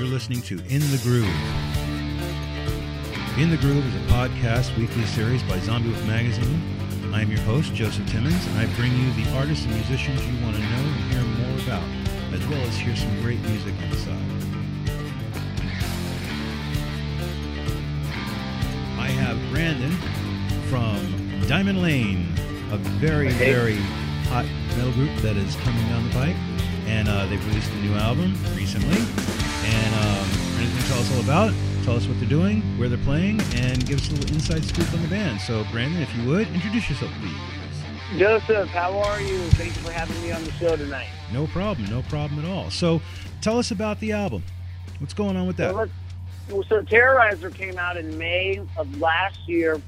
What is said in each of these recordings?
You're listening to In the Groove. In the Groove is a podcast weekly series by Xombiewoof Magazine. I am your host, Joseph Timmons, and I bring you the artists and musicians you want to know and hear more about, as well as hear some great music on the side. I have Brandon from Diamond Lane, a very, Hey. very hot metal group that is coming down the pike. And uh, they've released a new album recently. And um, tell us all about tell us what they're doing, where they're playing, and give us a little inside scoop on the band. So, Brandon, if you would, introduce yourself, please. Joseph, how are you? Thank you for having me on the show tonight. No problem, no problem at all. So, tell us about the album. What's going on with that? Well, well, so Terrorizer came out in May of last year,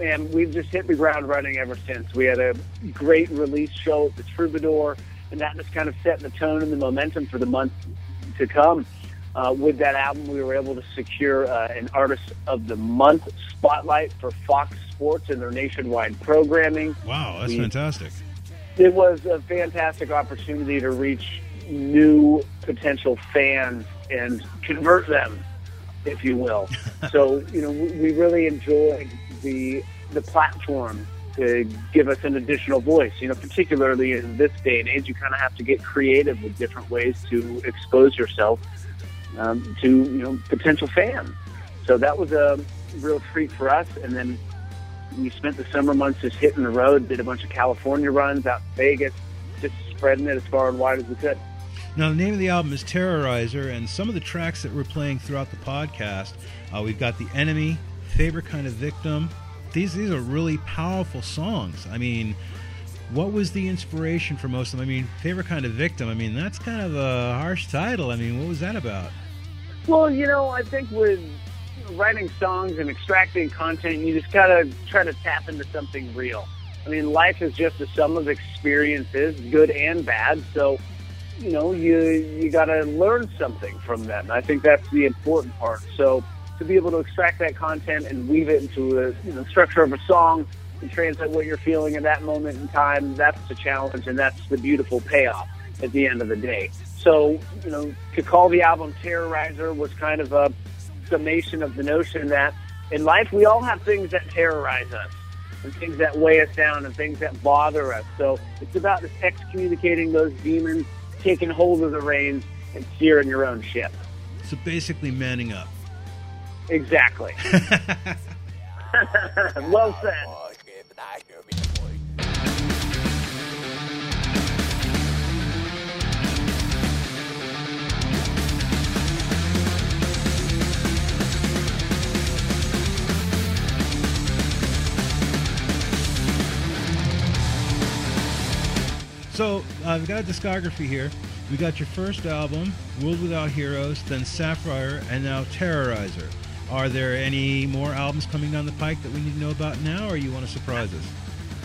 and we've just hit the ground running ever since. We had a great release show at the Troubadour, and that was kind of set the tone and the momentum for the month to come. Uh, with that album, we were able to secure uh, an Artist of the Month spotlight for Fox Sports and their nationwide programming. Wow, that's we- fantastic. it was a fantastic opportunity to reach new potential fans and convert them, if you will. so, you know, we we really enjoyed the the platform to give us an additional voice. You know, particularly in this day and age, you kind of have to get creative with different ways to expose yourself um, to you know potential fans. So that was a real treat for us, and then we spent the summer months just hitting the road, did a bunch of California runs out in Vegas, just spreading it as far and wide as we could. Now, the name of the album is Terrorizer, and some of the tracks that we're playing throughout the podcast, uh, we've got The Enemy, Favorite Kind of Victim. These, these are really powerful songs. I mean, what was the inspiration for most of them? I mean, Favorite Kind of Victim, I mean, that's kind of a harsh title. I mean, what was that about? Well, you know, I think with writing songs and extracting content, you just gotta try to tap into something real. I mean, life is just a sum of experiences, good and bad. So, you know, you you gotta learn something from them. I think that's the important part. So, to be able to extract that content and weave it into a you know, structure of a song and translate what you're feeling at that moment in time, that's the challenge, and that's the beautiful payoff at the end of the day. So, you know, to call the album Terrorizer was kind of a summation of the notion that in life we all have things that terrorize us and things that weigh us down and things that bother us. So it's about just excommunicating those demons, taking hold of the reins, and steering your own ship. So basically, manning up. Exactly. well said. So uh, we've got a discography here. We got your first album, World Without Heroes, then Sapphire, and now Terrorizer. Are there any more albums coming down the pike that we need to know about now, or you want to surprise us?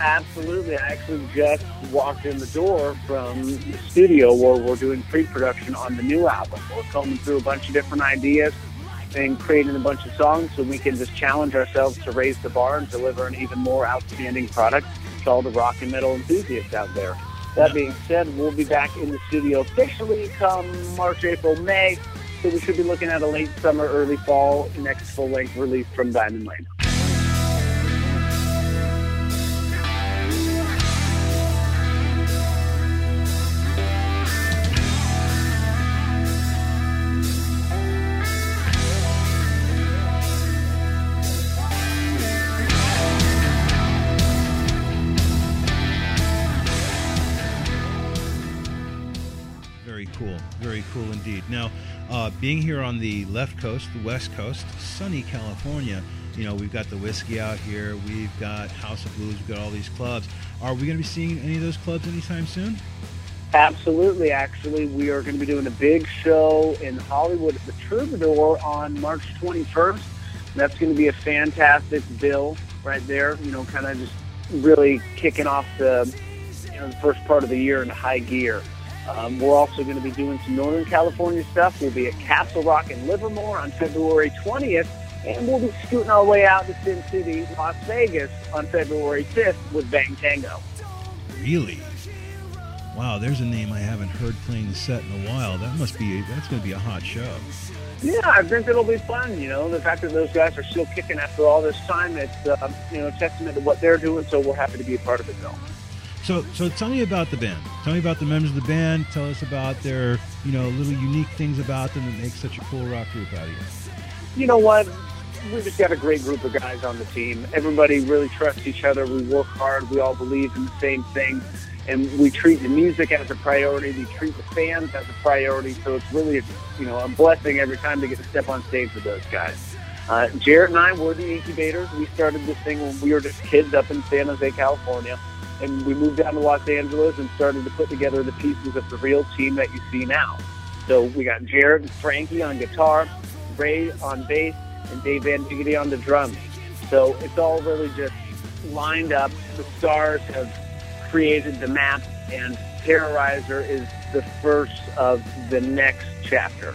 Absolutely. I actually just walked in the door from the studio where we're doing pre-production on the new album. We're combing through a bunch of different ideas and creating a bunch of songs so we can just challenge ourselves to raise the bar and deliver an even more outstanding product to all the rock and metal enthusiasts out there. That being said, we'll be back in the studio officially come March, April, May. So we should be looking at a late summer, early fall next full-length release from Diamond Lane. Indeed. Now, uh, being here on the left coast, the west coast, sunny California, you know, we've got the Whisky out here, we've got House of Blues, we've got all these clubs. Are we going to be seeing any of those clubs anytime soon? Absolutely. Actually, we are going to be doing a big show in Hollywood at the Troubadour on March 21st. That's going to be a fantastic bill right there. You know, kind of just really kicking off the you know the first part of the year in high gear. Um, we're also going to be doing some Northern California stuff. We'll be at Castle Rock in Livermore on February 20th, and we'll be scooting our way out to Sin City, Las Vegas on February 5th with Bang Tango. Really? wow, there's a name I haven't heard playing the set in a while. That must be that's going to be a hot show. Yeah, I think it'll be fun. You know, the fact that those guys are still kicking after all this time, it's uh, you know testament to what they're doing. So we're happy to be a part of it, though. So, so tell me about the band. Tell me about the members of the band. Tell us about their, you know, little unique things about them that make such a cool rock group out of you. You know what? We just got a great group of guys on the team. Everybody really trusts each other. We work hard. We all believe in the same thing and we treat the music as a priority. We treat the fans as a priority. So it's really, you know, a blessing every time to get to step on stage with those guys. Uh, Jarrett and I were the incubators. We started this thing when we were just kids up in San Jose, California, and we moved down to Los Angeles and started to put together the pieces of the real team that you see now. So we got Jared and Frankie on guitar, Ray on bass, and Dave Van Diggity on the drums. So it's all really just lined up. The stars have created the map, and Terrorizer is the first of the next chapter.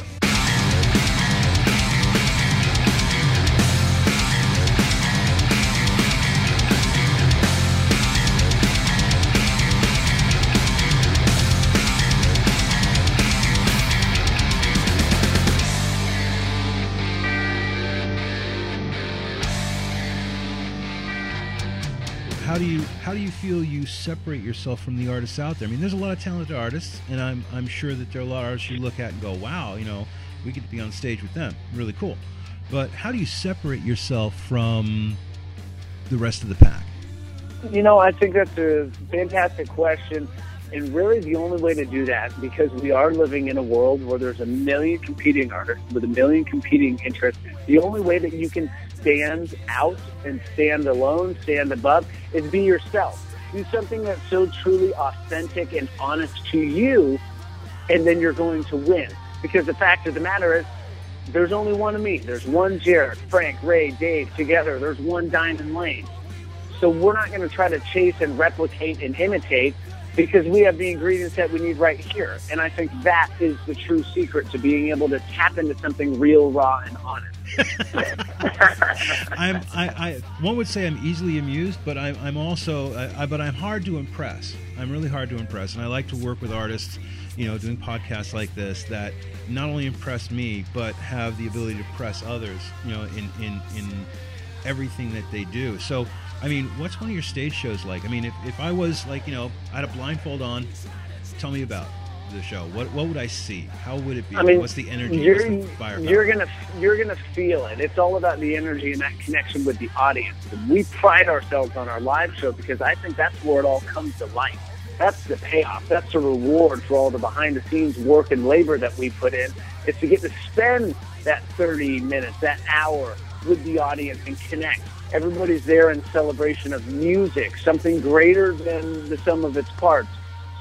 How do you how do you feel you separate yourself from the artists out there? I mean, there's a lot of talented artists, and I'm I'm sure that there are a lot of artists you look at and go, wow, you know, we get to be on stage with them, really cool. But how do you separate yourself from the rest of the pack? You know, I think that's a fantastic question. And really, the only way to do that, because we are living in a world where there's a million competing artists with a million competing interests, the only way that you can stand out and stand alone, stand above, is be yourself. Do something that's so truly authentic and honest to you, and then you're going to win. Because the fact of the matter is, there's only one of me. There's one Jarrett, Frank, Ray, Dave together. There's one Diamond Lane. So we're not going to try to chase and replicate and imitate because we have the ingredients that we need right here. And I think that is the true secret to being able to tap into something real, raw, and honest. I'm, I, I, one would say I'm easily amused, but I'm, I'm also, I, but I'm hard to impress. I'm really hard to impress, and I like to work with artists, you know, doing podcasts like this that not only impress me, but have the ability to impress others, you know, in, in, in everything that they do. So, I mean, what's one of your stage shows like? I mean, if, if I was like, you know, I had a blindfold on, tell me about the show. What what would I see? How would it be? I mean, what's the energy? You're, the you're gonna you're gonna feel it. It's all about the energy and that connection with the audience. And we pride ourselves on our live show because I think that's where it all comes to life. That's the payoff. That's the reward for all the behind the scenes work and labor that we put in. Is to get to spend that 30 minutes, that hour with the audience and connect. Everybody's there in celebration of music, something greater than the sum of its parts.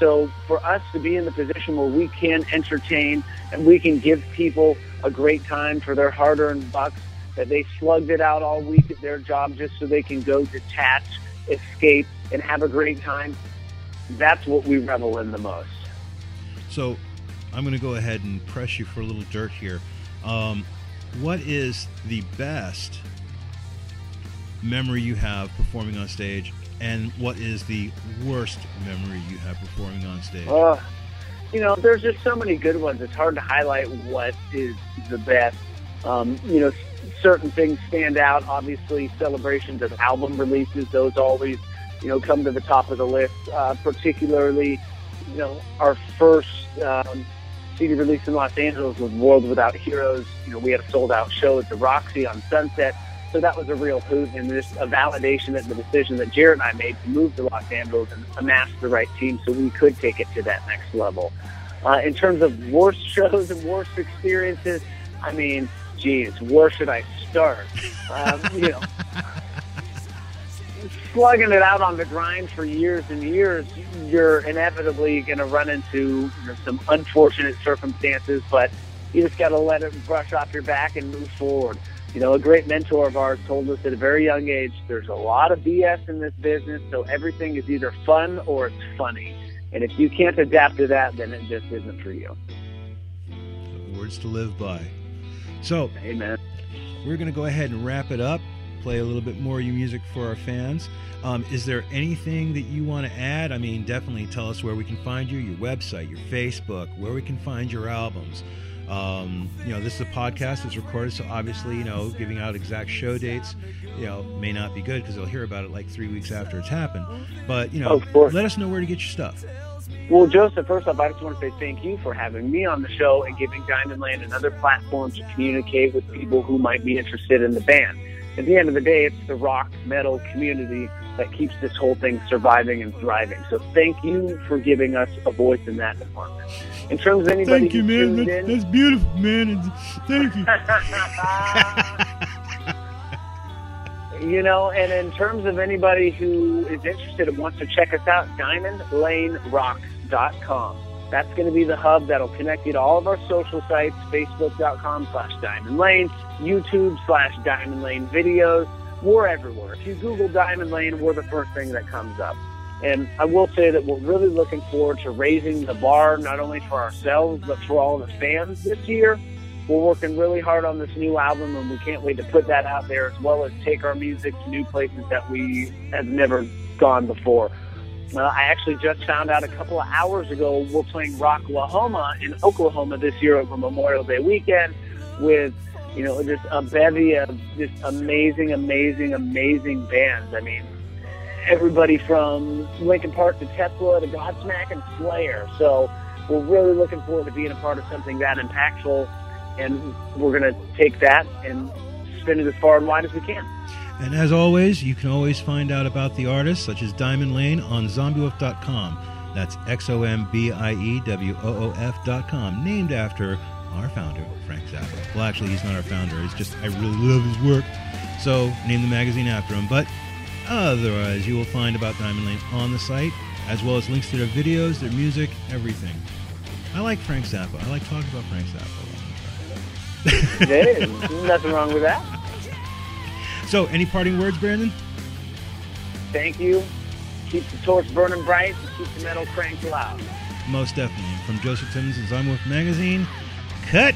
So for us to be in the position where we can entertain and we can give people a great time for their hard-earned bucks, that they slugged it out all week at their job just so they can go detach, escape, and have a great time, that's what we revel in the most. So I'm going to go ahead and press you for a little dirt here. Um, what is the best memory you have performing on stage, and what is the worst memory you have performing on stage? Uh, you know, there's just so many good ones. It's hard to highlight what is the best. Um, you know, certain things stand out. Obviously, celebrations of album releases; those always, you know, come to the top of the list. Uh, particularly, you know, our first um, CD release in Los Angeles was World Without Heroes. You know, we had a sold out show at the Roxy on Sunset. So that was a real hoot and just a validation that the decision that Jared and I made to move to Los Angeles and amass the right team so we could take it to that next level. Uh, in terms of worst shows and worst experiences, I mean, geez, where should I start? Um, you know, slugging it out on the grind for years and years, you're inevitably going to run into you know, some unfortunate circumstances, but you just got to let it brush off your back and move forward. You know, a great mentor of ours told us at a very young age there's a lot of BS in this business, so everything is either fun or it's funny. And if you can't adapt to that, then it just isn't for you. Words to live by. So, Amen. we're going to go ahead and wrap it up. play a little bit more of your music for our fans. Um, is there anything that you want to add? I mean, definitely tell us where we can find you, your website, your Facebook, where we can find your albums. Um, you know, this is a podcast. It's recorded, so obviously, you know, giving out exact show dates, you know, may not be good because they'll hear about it like three weeks after it's happened. But you know, let us know where to get your stuff. Well, Joseph, first off, I just want to say thank you for having me on the show and giving Diamond Lane another platform to communicate with people who might be interested in the band. At the end of the day, it's the rock metal community that keeps this whole thing surviving and thriving. So thank you for giving us a voice in that department. In terms of anybody thank you, man. That's, in, that's, beautiful, man. Thank you. you know, and in terms of anybody who is interested and wants to check us out, diamondlanerocks.com. That's going to be the hub that'll connect you to all of our social sites, facebook.com slash Diamond Lane, YouTube slash Diamond Lane videos, we're everywhere. If you Google Diamond Lane, we're the first thing that comes up. And I will say that we're really looking forward to raising the bar, not only for ourselves, but for all the fans this year. We're working really hard on this new album, and we can't wait to put that out there as well as take our music to new places that we have never gone before. Uh, I actually just found out a couple of hours ago we're playing Rocklahoma in Oklahoma this year over Memorial Day weekend with you know, just a bevy of just amazing, amazing, amazing bands. I mean, everybody from Linkin Park to Tesla to Godsmack and Slayer. So we're really looking forward to being a part of something that impactful, and we're going to take that and spin it as far and wide as we can. And as always, you can always find out about the artists such as Diamond Lane on xombiewoof.com. That's X O M B I E W O O F.com, named after our founder, Frank Zappa. Well, actually, he's not our founder. It's just I really love his work, so name the magazine after him. But otherwise, you will find about Diamond Lane on the site, as well as links to their videos, their music, everything. I like Frank Zappa. I like talking about Frank Zappa. there is nothing wrong with that. So, any parting words, Brandon? Thank you. Keep the torch burning bright and keep the metal cranked loud. Most definitely. From Joseph Timmons and Xombiewoof Magazine, cut.